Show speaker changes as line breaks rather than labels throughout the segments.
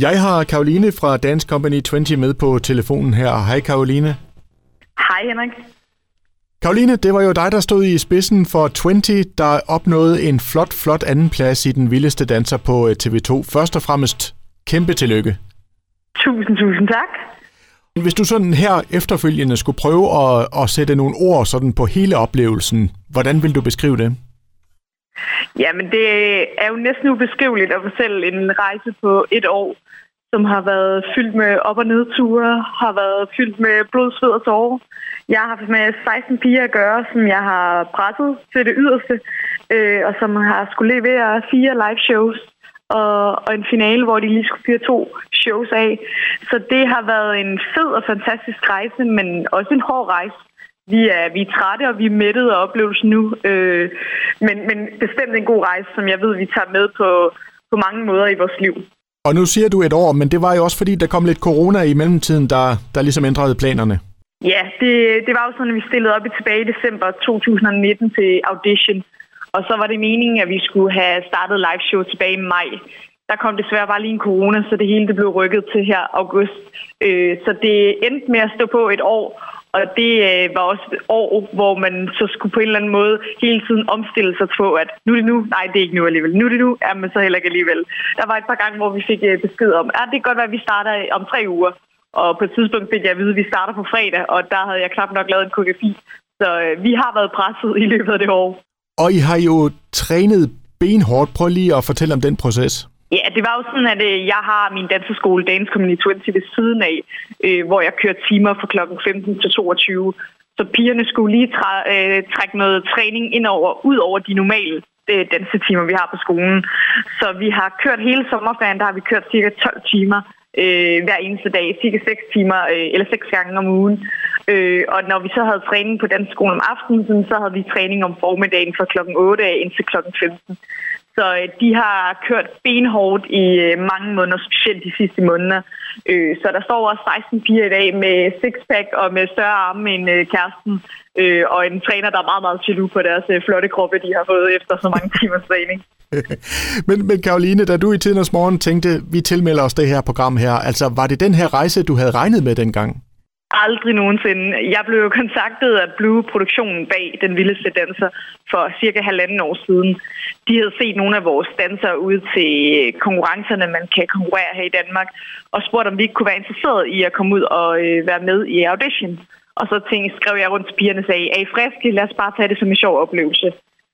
Jeg har Karoline fra Dance Company 20 med på telefonen her. Hej Karoline.
Hej Henrik.
Karoline, det var jo dig, der stod i spidsen for 20, der opnåede en flot, flot anden plads i Den Vildeste Danser på øh, TV2. Først og fremmest kæmpe tillykke.
Tusind, tusind tak.
Hvis du sådan her efterfølgende skulle prøve at, at sætte nogle ord sådan på hele oplevelsen, hvordan vil du beskrive det?
Jamen, det er jo næsten ubeskriveligt at fortælle en rejse på et år, som har været fyldt med op- og nedture, har været fyldt med blod, sved og tårer. Jeg har haft med 16 piger at gøre, som jeg har presset til det yderste, øh, og som har skulle levere fire live shows og, og en finale, hvor de lige skulle fyre to shows af. Så det har været en fed og fantastisk rejse, men også en hård rejse. Vi er, vi er trætte, og vi er mættede af oplevelsen nu. Øh, men, men bestemt en god rejse, som jeg ved, vi tager med på, på mange måder i vores liv.
Og nu siger du et år, men det var jo også fordi, der kom lidt corona i mellemtiden, der, der ligesom ændrede planerne.
Ja, det, det var jo sådan, at vi stillede op i tilbage i december 2019 til audition. Og så var det meningen, at vi skulle have startet live show tilbage i maj. Der kom desværre bare lige en corona, så det hele det blev rykket til her august. Øh, så det endte med at stå på et år, og det øh, var også et år, hvor man så skulle på en eller anden måde hele tiden omstille sig på, at nu er det nu, nej det er ikke nu alligevel, nu er det nu, ja, men så heller ikke alligevel. Der var et par gange, hvor vi fik øh, besked om, at det kan godt være, at vi starter øh, om tre uger. Og på et tidspunkt fik jeg at vide, at vi starter på fredag, og der havde jeg knap nok lavet en koreografi. Så øh, vi har været presset i løbet af det år.
Og I har jo trænet benhårdt. Prøv lige at fortælle om den proces.
Ja, det var jo sådan, at øh, jeg har min danseskole Dance Community 20 ved siden af, øh, hvor jeg kører timer fra kl. 15 til 22. Så pigerne skulle lige træ- øh, trække noget træning ind over, ud over de normale øh, dansetimer, vi har på skolen. Så vi har kørt hele sommerferien, der har vi kørt cirka 12 timer øh, hver eneste dag, cirka 6 timer øh, eller 6 gange om ugen. Øh, og når vi så havde træning på den skole om aftenen, så havde vi træning om formiddagen fra klokken 8 indtil klokken 15. Så øh, de har kørt benhårdt i øh, mange måneder, specielt de sidste måneder. Øh, så der står også 16 piger i dag med sixpack og med større arme end øh, kæresten. Øh, og en træner, der er meget, meget chill på deres øh, flotte kroppe, de har fået efter så mange timers træning.
men, men Karoline, da du i tidens morgen tænkte, vi tilmelder os det her program her, altså var det den her rejse, du havde regnet med dengang?
Aldrig nogensinde. Jeg blev jo kontaktet af Blue-produktionen bag Den Vildeste Danser for cirka halvanden år siden. De havde set nogle af vores dansere ud til konkurrencerne, man kan konkurrere her i Danmark, og spurgt, om vi ikke kunne være interesseret i at komme ud og øh, være med i audition. Og så tænkte, skrev jeg rundt til pigerne og sagde, er I friske? Lad os bare tage det som en sjov oplevelse.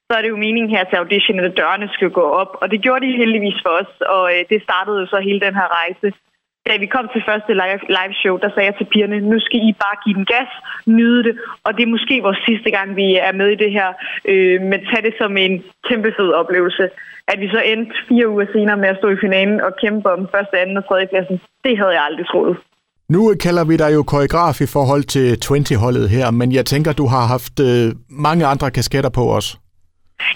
Så er det jo meningen her til audition, at dørene skal gå op. Og det gjorde de heldigvis for os, og øh, det startede jo så hele den her rejse da vi kom til første live, live show, der sagde jeg til pigerne, nu skal I bare give den gas, nyde det, og det er måske vores sidste gang, vi er med i det her, øh, men tag det som en kæmpe fed oplevelse. At vi så endte fire uger senere med at stå i finalen og kæmpe om første, anden og tredje pladsen, det havde jeg aldrig troet.
Nu kalder vi dig jo koreograf i forhold til 20-holdet her, men jeg tænker, du har haft øh, mange andre kasketter på os.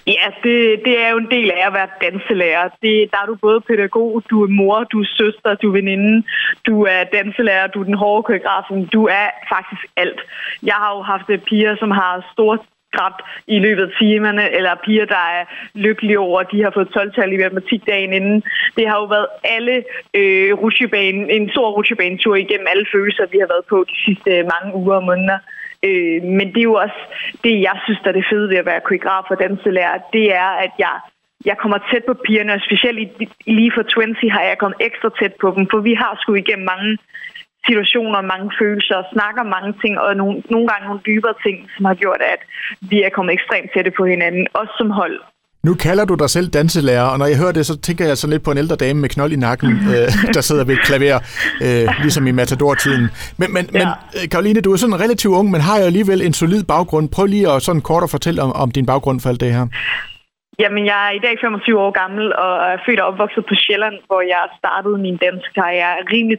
Ja, det, det er jo en del af at være danselærer. Det, der er du både pædagog, du er mor, du er søster, du er veninde, du er danselærer, du er den hårde koreografen, du er faktisk alt. Jeg har jo haft øh, piger, som har stort grædt i løbet af timerne, eller piger, der er lykkelige over, at de har fået 12-tal i matematik dagen inden. Det har jo været alle øh, rutsjebanen, en stor rutsjebanetur igennem alle følelser, vi har været på de sidste øh, mange uger og måneder. Øh, men det er jo også det, jeg synes, der er det fede ved at være koreograf og danselærer. Det er, at jeg, jeg kommer tæt på pigerne, og specielt lige for 20 har jeg kommet ekstra tæt på dem, for vi har sgu igennem mange situationer, mange følelser, og snakker mange ting, og nogle, nogle gange nogle dybere ting, som har gjort, at vi er kommet ekstremt tætte på hinanden, også som hold.
Nu kalder du dig selv danselærer, og når jeg hører det, så tænker jeg sådan lidt på en ældre dame med knold i nakken, øh, der sidder ved et klaver, øh, ligesom i Matador-tiden. Men, men, ja. men øh, Karoline, du er sådan relativt ung, men har jo alligevel en solid baggrund. Prøv lige at sådan kort at fortælle om, om din baggrund for alt det her.
Jamen, jeg er i dag 25 år gammel og er født og opvokset på Sjælland, hvor jeg startede min dansekarriere rimelig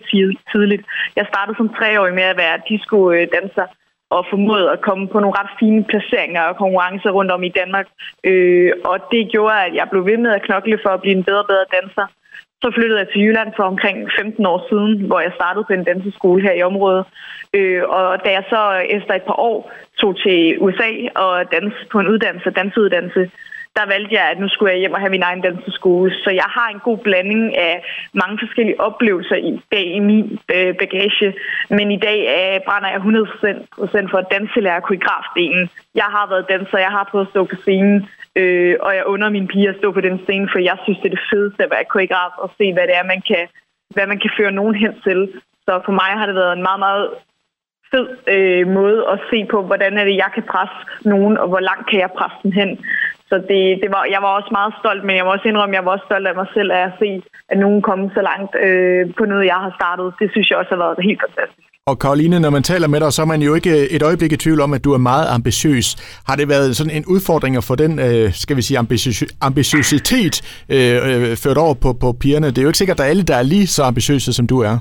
tidligt. Jeg startede som treårig med at være disco-danser og formået at komme på nogle ret fine placeringer og konkurrencer rundt om i Danmark. Øh, og det gjorde, at jeg blev ved med at knokle for at blive en bedre og bedre danser. Så flyttede jeg til Jylland for omkring 15 år siden, hvor jeg startede på en danseskole her i området. Øh, og da jeg så efter et par år tog til USA og dans på en uddannelse, dansuddannelse, der valgte jeg, at nu skulle jeg hjem og have min egen danseskole. Så jeg har en god blanding af mange forskellige oplevelser i, bag i min øh, bagage. Men i dag øh, brænder jeg 100% for danselærer koreografdelen. Jeg har været danser, jeg har prøvet at stå på scenen, øh, og jeg under mine piger at stå på den scene, for jeg synes, det er det fedeste at være koreograf og se, hvad det er, man kan, hvad man kan føre nogen hen til. Så for mig har det været en meget, meget fed øh, måde at se på, hvordan er det, jeg kan presse nogen, og hvor langt kan jeg presse den hen. Så det, det var, jeg var også meget stolt, men jeg må også indrømme, at jeg var også stolt af mig selv af at se, at nogen kom så langt øh, på noget, jeg har startet. Det synes jeg også har været helt fantastisk.
Og Karoline, når man taler med dig, så er man jo ikke øh, et øjeblik i tvivl om, at du er meget ambitiøs. Har det været sådan en udfordring at få den, øh, skal vi sige, ambitiøsitet øh, øh, ført over på, på pigerne? Det er jo ikke sikkert, at alle, der er lige så ambitiøse, som du er.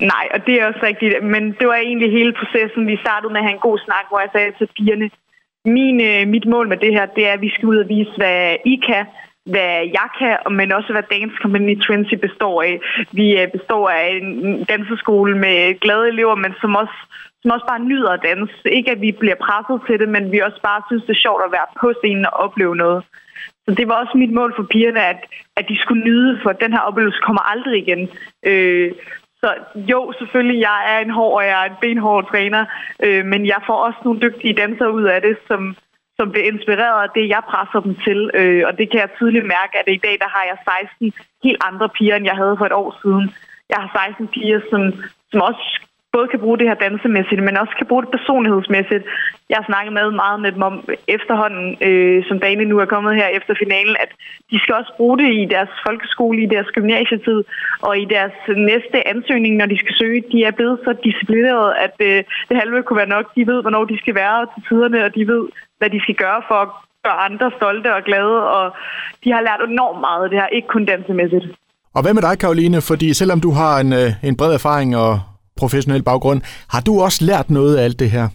Nej, og det er også rigtigt. Men det var egentlig hele processen. Vi startede med at have en god snak, hvor jeg sagde til pigerne, min, øh, mit mål med det her, det er, at vi skal ud og vise, hvad I kan, hvad jeg kan, men også hvad Dance Company Trinity består af. Vi øh, består af en danseskole med glade elever, men som også, som også bare nyder at danse. Ikke at vi bliver presset til det, men vi også bare synes, det er sjovt at være på scenen og opleve noget. Så det var også mit mål for pigerne, at, at de skulle nyde, for den her oplevelse kommer aldrig igen. Øh, så jo, selvfølgelig, jeg er en hård, og jeg er en benhård træner, øh, men jeg får også nogle dygtige dansere ud af det, som, som bliver inspireret af det, jeg presser dem til. Øh, og det kan jeg tydeligt mærke, at i dag der har jeg 16 helt andre piger, end jeg havde for et år siden. Jeg har 16 piger, som, som også både kan bruge det her dansemæssigt, men også kan bruge det personlighedsmæssigt. Jeg har snakket med meget med dem om efterhånden, øh, som Dane nu er kommet her efter finalen, at de skal også bruge det i deres folkeskole, i deres gymnasietid og i deres næste ansøgning, når de skal søge. De er blevet så disciplinerede, at øh, det halve kunne være nok. De ved, hvornår de skal være til tiderne, og de ved, hvad de skal gøre for at gøre andre stolte og glade, og de har lært enormt meget af det her, ikke kun dansemæssigt.
Og hvad med dig, Karoline? Fordi selvom du har en, øh, en bred erfaring og professionel baggrund. Har du også lært noget af alt det her?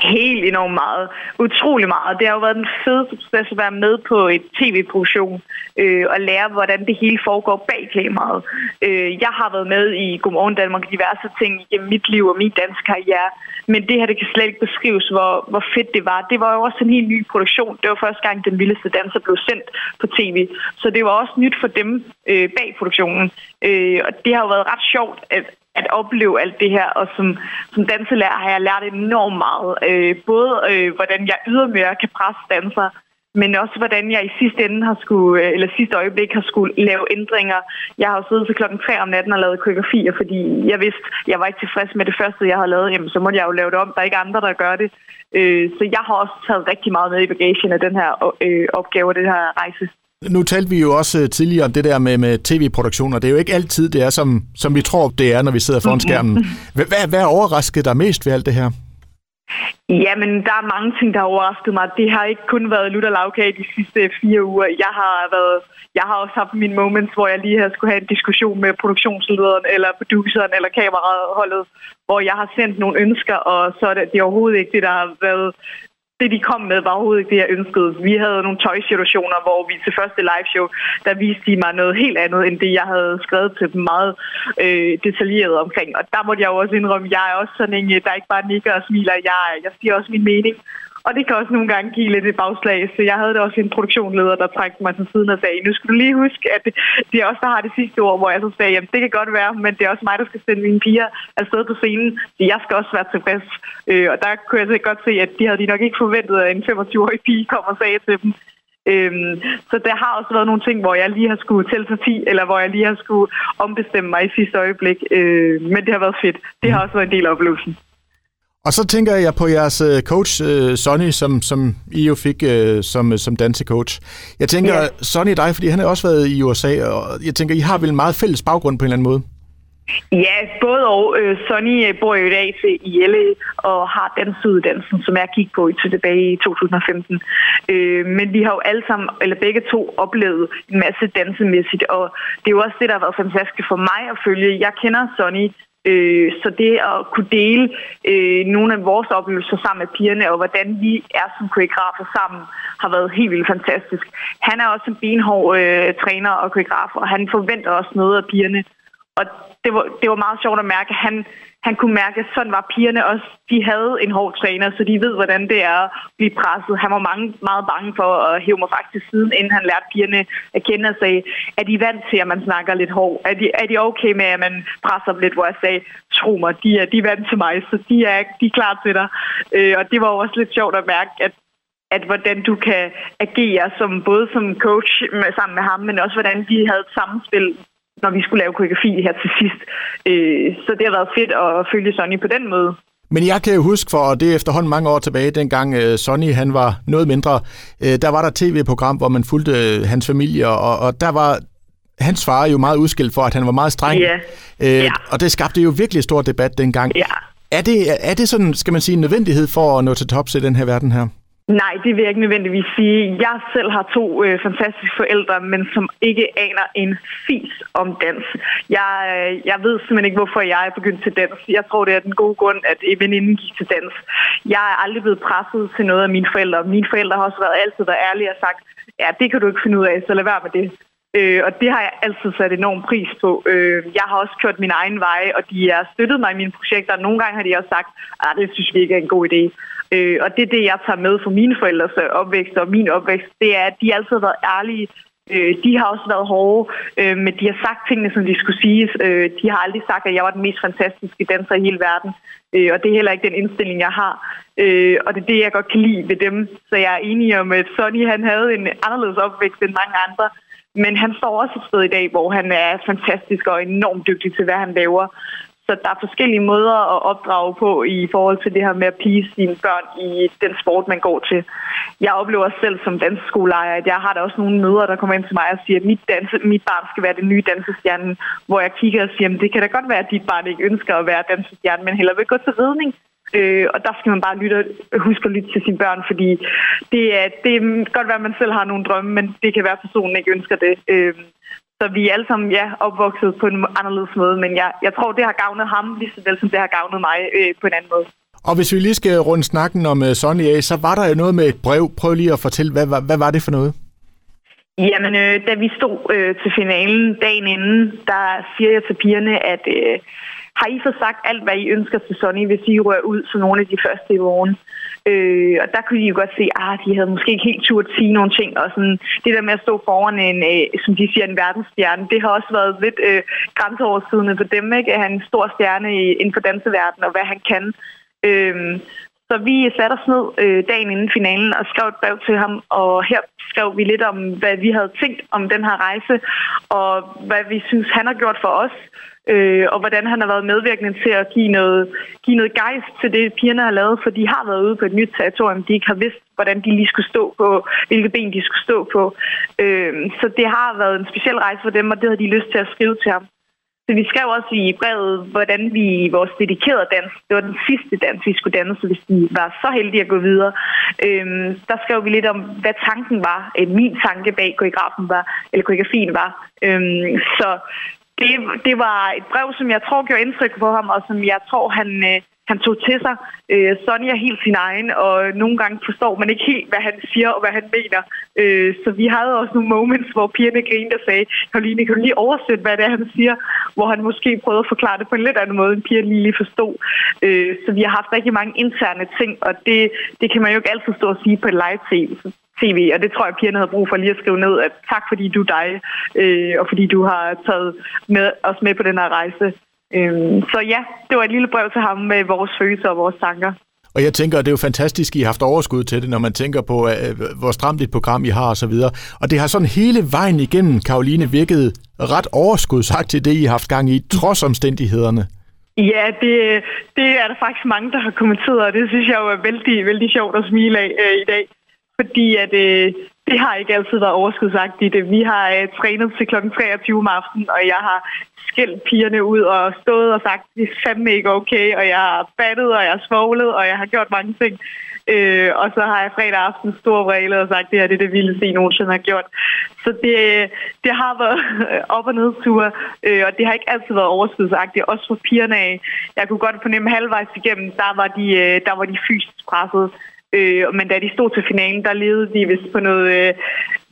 Helt enormt meget. Utrolig meget. Det har jo været den fedeste proces at være med på et tv-produktion øh, og lære, hvordan det hele foregår bag kameraet. Øh, jeg har været med i Godmorgen Danmark diverse ting i mit liv og min danske karriere, men det her det kan slet ikke beskrives, hvor, hvor fedt det var. Det var jo også en helt ny produktion. Det var første gang, den vildeste danser blev sendt på tv, så det var også nyt for dem øh, bag produktionen. Øh, og det har jo været ret sjovt, at, at opleve alt det her, og som, som danselærer har jeg lært enormt meget. Øh, både øh, hvordan jeg ydermere kan presse danser, men også hvordan jeg i sidste ende har skulle, øh, eller sidste øjeblik har skulle lave ændringer. Jeg har jo siddet til klokken 3 om natten og lavet koreografier, fordi jeg vidste, jeg var ikke tilfreds med det første, jeg havde lavet. Jamen, så måtte jeg jo lave det om. Der er ikke andre, der gør det. Øh, så jeg har også taget rigtig meget med i bagagen af den her øh, opgave og den her rejse.
Nu talte vi jo også øh, tidligere om det der med, med tv-produktioner. Det er jo ikke altid, det er som, som vi tror, det er, når vi sidder foran skærmen. Hvad, hvad er overrasket dig mest ved alt det her?
Jamen, der er mange ting, der har overrasket mig. Det har ikke kun været lutter lavkage de sidste fire uger. Jeg har, været, jeg har også haft mine moments, hvor jeg lige har skulle have en diskussion med produktionslederen, eller produceren, eller kameraholdet, hvor jeg har sendt nogle ønsker, og så er det, det er overhovedet ikke det, der har været det, de kom med, var overhovedet ikke det, jeg ønskede. Vi havde nogle tøjsituationer, hvor vi til første liveshow, der viste de mig noget helt andet, end det, jeg havde skrevet til dem meget øh, detaljeret omkring. Og der måtte jeg jo også indrømme, at jeg er også sådan en, øh, der ikke bare nikker og smiler. Jeg, jeg siger også min mening. Og det kan også nogle gange give lidt et bagslag. Så jeg havde da også en produktionsleder, der trængte mig til siden og sagde, nu skal du lige huske, at det er også der har det sidste ord, hvor jeg så sagde, jamen det kan godt være, men det er også mig, der skal sende mine piger afsted på scenen. Så jeg skal også være tilfreds. Øh, og der kunne jeg så godt se, at de havde de nok ikke forventet, at en 25-årig pige kom og sagde til dem. Øhm, så der har også været nogle ting, hvor jeg lige har skulle tælle til 10, eller hvor jeg lige har skulle ombestemme mig i sidste øjeblik. Øh, men det har været fedt. Det har også været en del af oplevelsen.
Og så tænker jeg på jeres øh, coach, øh, Sonny, som, som I jo fik øh, som, som dansecoach. Jeg tænker, ja. Sonny dig, fordi han har også været i USA, og jeg tænker, I har vel en meget fælles baggrund på en eller anden måde?
Ja, både og. Sonny bor jo i dag i LA og har dansuddannelsen, som jeg gik på til tilbage i 2015. Men vi har jo alle sammen, eller begge to, oplevet en masse dansemæssigt, og det er jo også det, der har været fantastisk for mig at følge. Jeg kender Sonny Øh, så det at kunne dele øh, nogle af vores oplevelser sammen med pigerne, og hvordan vi er som koreografer sammen, har været helt vildt fantastisk. Han er også en benhård øh, træner og koreograf, og han forventer også noget af pigerne og det var, det var meget sjovt at mærke, at han, han kunne mærke, at sådan var pigerne også. De havde en hård træner, så de ved, hvordan det er at blive presset. Han var mange, meget bange for at hæve mig faktisk siden, inden han lærte pigerne at kende og sagde, er de vant til, at man snakker lidt hård? Er de, er de okay med, at man presser dem lidt? Hvor jeg sagde, tro mig, de er, de er vant til mig, så de er, de er klar til dig. Øh, og det var også lidt sjovt at mærke, at at hvordan du kan agere som både som coach med, sammen med ham, men også hvordan de havde et samspil når vi skulle lave koreografi her til sidst. Øh, så det har været fedt at følge Sonny på den måde.
Men jeg kan jo huske, for det er efterhånden mange år tilbage, dengang øh, Sonny han var noget mindre, øh, der var der tv-program, hvor man fulgte hans familie, og, og der var hans far jo meget udskilt for, at han var meget streng.
Ja.
Øh, ja. Og det skabte jo virkelig stor debat dengang.
Ja.
Er det, er det sådan, skal man sige, en nødvendighed for at nå til tops i den her verden her?
Nej, det vil jeg ikke nødvendigvis sige. Jeg selv har to øh, fantastiske forældre, men som ikke aner en fis om dans. Jeg, øh, jeg ved simpelthen ikke, hvorfor jeg er begyndt til dans. Jeg tror, det er den gode grund, at veninden gik til dans. Jeg er aldrig blevet presset til noget af mine forældre. Mine forældre har også været altid været ærlige og sagt, ja, det kan du ikke finde ud af, så lad være med det. Øh, og det har jeg altid sat enorm pris på. Øh, jeg har også kørt min egen vej, og de har støttet mig i mine projekter. Nogle gange har de også sagt, at det synes vi ikke er en god idé. Øh, og det er det, jeg tager med for mine forældres øh, opvækst og min opvækst. Det er, at de altid har været ærlige. Øh, de har også været hårde, øh, men de har sagt tingene, som de skulle siges. Øh, de har aldrig sagt, at jeg var den mest fantastiske danser i hele verden. Øh, og det er heller ikke den indstilling, jeg har. Øh, og det er det, jeg godt kan lide ved dem. Så jeg er enig om, at Sonny han havde en anderledes opvækst end mange andre. Men han står også et sted i dag, hvor han er fantastisk og enormt dygtig til, hvad han laver. Så der er forskellige måder at opdrage på i forhold til det her med at please sine børn i den sport, man går til. Jeg oplever selv som danseskoleejer, at jeg har da også nogle møder, der kommer ind til mig og siger, at mit, danse, mit barn skal være den nye dansestjerne, hvor jeg kigger og siger, at det kan da godt være, at dit barn ikke ønsker at være dansestjerne, men heller vil gå til ridning. Øh, og der skal man bare lytte, huske at lytte til sine børn, fordi det er, det er godt være, at man selv har nogle drømme, men det kan være, at personen ikke ønsker det. Øh, så vi er alle sammen ja, opvokset på en anderledes måde, men jeg, jeg tror, det har gavnet ham lige så vel, som det har gavnet mig øh, på en anden måde.
Og hvis vi lige skal runde snakken om uh, Sonny A, så var der jo noget med et brev. Prøv lige at fortælle, hvad, hvad, hvad var det for noget?
Jamen, øh, da vi stod øh, til finalen dagen inden, der siger jeg til pigerne, at øh, har I så sagt alt, hvad I ønsker til Sonny, hvis I rører ud som nogle af de første i morgen? Øh, og der kunne de jo godt se, at ah, de havde måske ikke helt turt sige nogle ting. Og sådan, det der med at stå foran en, øh, som de siger, en verdensstjerne, det har også været lidt øh, grænseoverskridende for dem. Ikke? At han er en stor stjerne inden for danseverdenen, og hvad han kan. Øh, så vi satte os ned øh, dagen inden finalen og skrev et brev til ham, og her skrev vi lidt om, hvad vi havde tænkt om den her rejse, og hvad vi synes, han har gjort for os, øh, og hvordan han har været medvirkende til at give noget, give noget gejst til det, pigerne har lavet, for de har været ude på et nyt territorium, de ikke har vidst, hvordan de lige skulle stå på, hvilke ben de skulle stå på. Øh, så det har været en speciel rejse for dem, og det havde de lyst til at skrive til ham. Så vi skrev også i brevet, hvordan vi i vores dedikerede dans, det var den sidste dans, vi skulle danse, hvis vi var så heldige at gå videre. Øhm, der skrev vi lidt om, hvad tanken var, øh, min tanke bag koreografen var, eller koreografien var. Øhm, så det, det var et brev, som jeg tror gjorde indtryk på ham, og som jeg tror, han, øh, han tog til sig. Øh, Sonja er helt sin egen, og nogle gange forstår man ikke helt, hvad han siger og hvad han mener. Øh, så vi havde også nogle moments, hvor pigerne grinede og sagde, Karoline, kan du lige oversætte, hvad det er, han siger? Hvor han måske prøvede at forklare det på en lidt anden måde, end pigerne lige, lige forstod. Øh, så vi har haft rigtig mange interne ting, og det, det kan man jo ikke altid stå og sige på et live-tv. TV, og det tror jeg, pigerne havde brug for lige at skrive ned, at tak fordi du er dig, øh, og fordi du har taget med, os med på den her rejse. Øhm, så ja, det var et lille brev til ham med vores følelser og vores tanker.
Og jeg tænker, at det er jo fantastisk, I har haft overskud til det, når man tænker på, øh, hvor stramt et program I har og så videre. Og det har sådan hele vejen igennem, Karoline, virket ret overskud sagt til det, I har haft gang i, trods omstændighederne.
Ja, det, det er der faktisk mange, der har kommenteret, og det synes jeg jo er vældig, vældig sjovt at smile af øh, i dag. Fordi at, øh, det har ikke altid været overskudsagtigt. det. Vi har øh, trænet til kl. 23 om aftenen, og jeg har skældt pigerne ud og stået og sagt, det er fandme ikke okay, og jeg har battet, og jeg har svoglet, og jeg har gjort mange ting. Øh, og så har jeg fredag aften stor vrælet og sagt, det her det er det vildeste, I nogensinde har gjort. Så det, det har været op- og nedture, øh, og det har ikke altid været overskudsagtigt, også for pigerne af. Jeg kunne godt fornemme halvvejs igennem, der var de, øh, der var de fysisk presset. Øh, men da de stod til finalen, der levede de vist på noget, øh,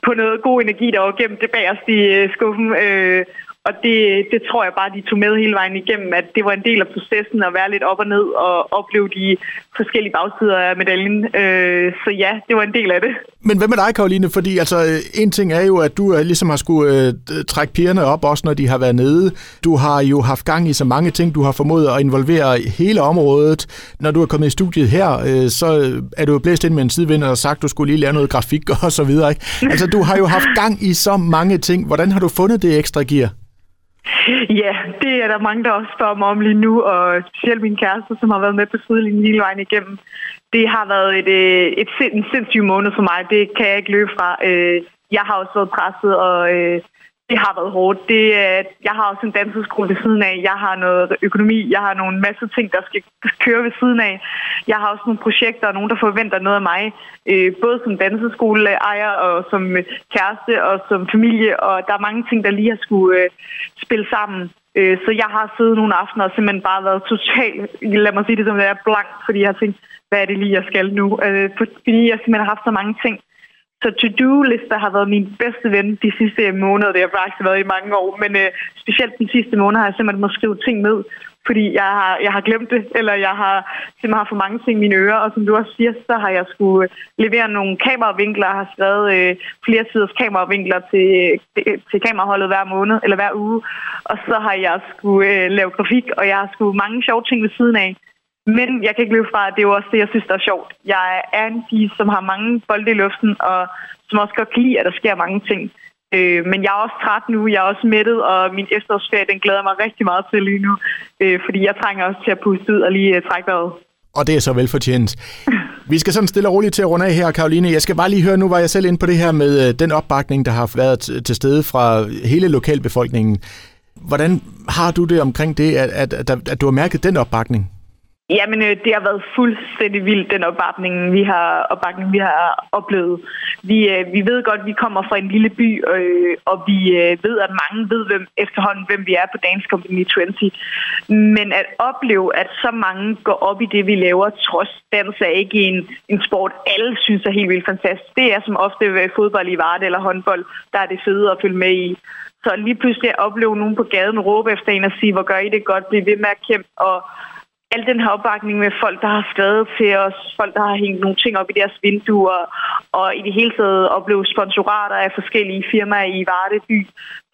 på noget god energi, der var gemt det bagerst i øh, skuffen. Øh, og det, det tror jeg bare, de tog med hele vejen igennem, at det var en del af processen at være lidt op og ned og opleve de forskellige bagsider af medaljen. Øh, så ja, det var en del af det.
Men hvad med dig, Karoline? Fordi altså, øh, en ting er jo, at du øh, ligesom har skulle øh, trække pigerne op, også når de har været nede. Du har jo haft gang i så mange ting, du har formået at involvere hele området. Når du er kommet i studiet her, øh, så er du jo blæst ind med en sidevind og sagt, at du skulle lige lære noget grafik og så videre. Ikke? Altså, du har jo haft gang i så mange ting. Hvordan har du fundet det ekstra gear?
Ja, det er der mange, der også spørger mig om lige nu, og specielt min kæreste, som har været med på sidelinjen hele vejen igennem. Det har været et, øh, et, et, en sindssyg måned for mig. Det kan jeg ikke løbe fra. Øh, jeg har også været presset, og øh, det har været hårdt. Det, øh, jeg har også en danseskole ved siden af. Jeg har noget økonomi. Jeg har nogle masse ting, der skal køre ved siden af. Jeg har også nogle projekter og nogen, der forventer noget af mig. Øh, både som danseskoleejer og som øh, kæreste og som familie. Og der er mange ting, der lige har skulle spille sammen. Så jeg har siddet nogle aftener og simpelthen bare været totalt, lad mig sige det som det er, blank, fordi jeg har tænkt, hvad er det lige, jeg skal nu? Fordi jeg simpelthen har haft så mange ting, så to-do-lister har været min bedste ven de sidste måneder. Det har faktisk været i mange år, men øh, specielt den sidste måned har jeg simpelthen måttet skrive ting ned, fordi jeg har, jeg har glemt det, eller jeg har simpelthen har for mange ting i mine ører. Og som du også siger, så har jeg skulle øh, levere nogle kameravinkler, og har skrevet øh, flere siders kameravinkler til, øh, til kameraholdet hver måned, eller hver uge. Og så har jeg skulle øh, lave grafik, og jeg har skulle mange sjove ting ved siden af. Men jeg kan ikke løbe fra, at det er jo også det, jeg synes, der er sjovt. Jeg er en pige, som har mange bolde i luften, og som også godt kan lide, at der sker mange ting. Øh, men jeg er også træt nu, jeg er også mættet, og min efterårsferie, den glæder mig rigtig meget til lige nu. Øh, fordi jeg trænger også til at puste ud og lige uh, trække vejret.
Og det er så velfortjent. Vi skal sådan stille og roligt til at runde af her, Karoline. Jeg skal bare lige høre, nu var jeg selv inde på det her med øh, den opbakning, der har været til stede fra hele lokalbefolkningen. Hvordan har du det omkring det, at, at, at, at du har mærket den opbakning?
Jamen, øh, det har været fuldstændig vildt, den opbakning, vi har, opbakning, vi har oplevet. Vi, øh, vi ved godt, at vi kommer fra en lille by, øh, og vi øh, ved, at mange ved hvem, efterhånden, hvem vi er på Dance Company 20. Men at opleve, at så mange går op i det, vi laver, trods dans er ikke en, en sport, alle synes er helt vildt fantastisk. Det er som ofte ved fodbold i Varde eller håndbold, der er det fede at følge med i. Så lige pludselig at opleve nogen på gaden råbe efter en og sige, hvor gør I det godt, bliv ved med at kæmpe, og al den her opbakning med folk, der har skrevet til os, folk, der har hængt nogle ting op i deres vinduer, og i det hele taget opleve sponsorater af forskellige firmaer i Varde by.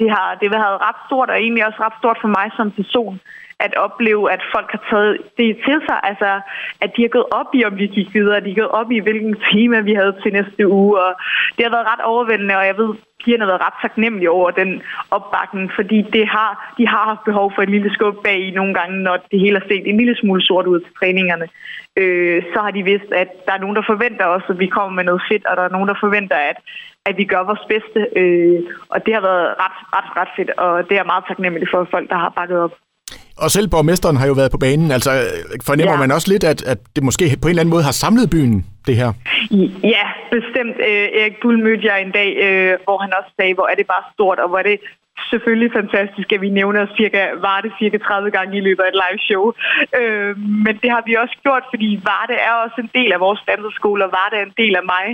Det har, det har været ret stort, og egentlig også ret stort for mig som person, at opleve, at folk har taget det til sig, altså at de har gået op i, om vi gik videre, de har gået op i, hvilken tema vi havde til næste uge, og det har været ret overvældende, og jeg ved, pigerne har været ret taknemmelige over den opbakning, fordi det har, de har haft behov for et lille skub bag i nogle gange, når det hele har set en lille smule sort ud til træningerne. Øh, så har de vidst, at der er nogen, der forventer os, at vi kommer med noget fedt, og der er nogen, der forventer, at, at vi gør vores bedste. Øh, og det har været ret, ret, ret fedt, og det er meget taknemmelig for folk, der har bakket op.
Og selv borgmesteren har jo været på banen. Altså fornemmer ja. man også lidt, at, at det måske på en eller anden måde har samlet byen, det her?
Ja, bestemt. Øh, Erik Bull mødte jeg en dag, øh, hvor han også sagde, hvor er det bare stort, og hvor er det selvfølgelig fantastisk, at vi nævner cirka, var det cirka 30 gange i løbet af et live show. Øh, men det har vi også gjort, fordi Varde er også en del af vores danseskole, og Varde er en del af mig.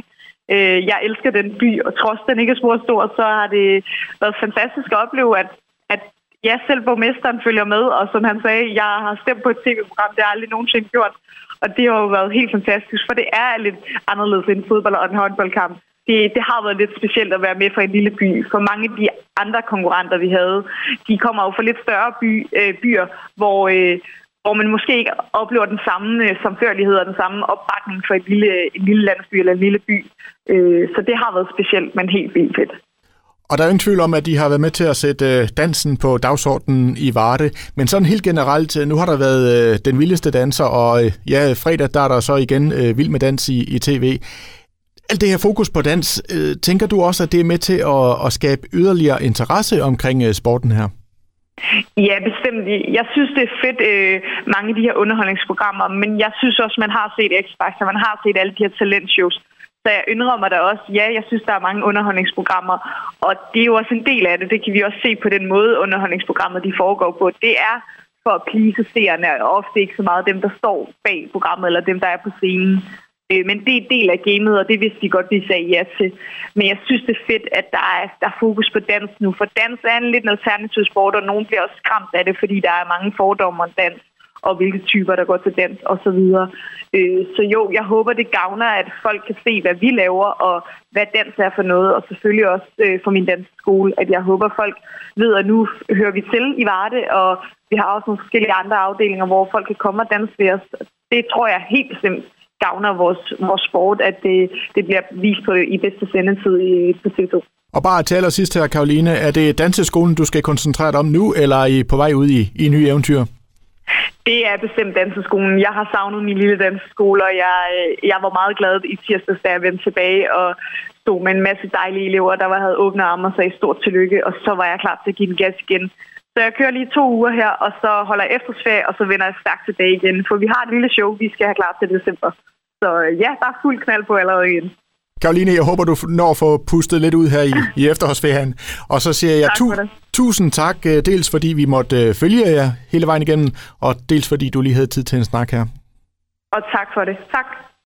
Øh, jeg elsker den by, og trods den ikke er så stor, så har det været fantastisk at opleve, at, at ja, selv borgmesteren følger med, og som han sagde, jeg har stemt på et tv-program, det har jeg aldrig nogensinde gjort. Og det har jo været helt fantastisk, for det er lidt anderledes end fodbold og en håndboldkamp. Det, det har været lidt specielt at være med fra en lille by. For mange af de andre konkurrenter, vi havde, de kommer jo fra lidt større by, øh, byer, hvor, øh, hvor man måske ikke oplever den samme øh, samførlighed og den samme opbakning for et lille, en lille landsby eller en lille by. Øh, så det har været specielt, men helt vildt fedt.
Og der er ingen tvivl om, at de har været med til at sætte øh, dansen på dagsordenen i Varde. Men sådan helt generelt, øh, nu har der været øh, den vildeste danser, og ja, fredag der er der så igen vild med dans i, i tv. Alt det her fokus på dans, tænker du også, at det er med til at, at skabe yderligere interesse omkring sporten her?
Ja, bestemt. Jeg synes, det er fedt, øh, mange af de her underholdningsprogrammer, men jeg synes også, man har set X-Factor, man har set alle de her talentshows. Så jeg indrømmer da også, ja, jeg synes, der er mange underholdningsprogrammer, og det er jo også en del af det. Det kan vi også se på den måde, underholdningsprogrammer de foregår på. Det er for at plise seerne, og ofte ikke så meget dem, der står bag programmet, eller dem, der er på scenen. Øh, men det er en del af gamet, og det vidste de godt, de sagde ja til. Men jeg synes, det er fedt, at der er, der er fokus på dans nu, for dans er en lidt en alternativ sport, og nogen bliver også skræmt af det, fordi der er mange fordomme om dans og hvilke typer, der går til dans osv. Øh, så jo, jeg håber, det gavner, at folk kan se, hvad vi laver, og hvad dans er for noget, og selvfølgelig også øh, for min dansskole, at jeg håber, folk ved, at nu hører vi til i Varde, og vi har også nogle forskellige andre afdelinger, hvor folk kan komme og danse ved os. Det tror jeg helt bestemt gavner vores, vores sport, at det, det bliver vist på, i bedste sendetid i, på TV2.
Og bare til allersidst her, Karoline, er det danseskolen, du skal koncentrere dig om nu, eller er I på vej ud i, i nye eventyr?
Det er bestemt danseskolen. Jeg har savnet min lille danseskole, og jeg, øh, jeg var meget glad i tirsdags, da jeg vendte tilbage og stod med en masse dejlige elever, der var, havde åbne arme og sagde stort tillykke, og så var jeg klar til at give den gas igen. Så jeg kører lige to uger her, og så holder jeg efterårsferie, og så vender jeg stærkt tilbage igen. For vi har et lille show, vi skal have klar til december. Så øh, ja, der er fuld knald på allerede igen.
Karoline, jeg håber, du når at få pustet lidt ud her i, i efterårsferien. Og så siger jeg tu- tusind tak, øh, dels fordi vi måtte øh, følge jer hele vejen igennem, og dels fordi du lige havde tid til en snak her.
Og tak for det. Tak.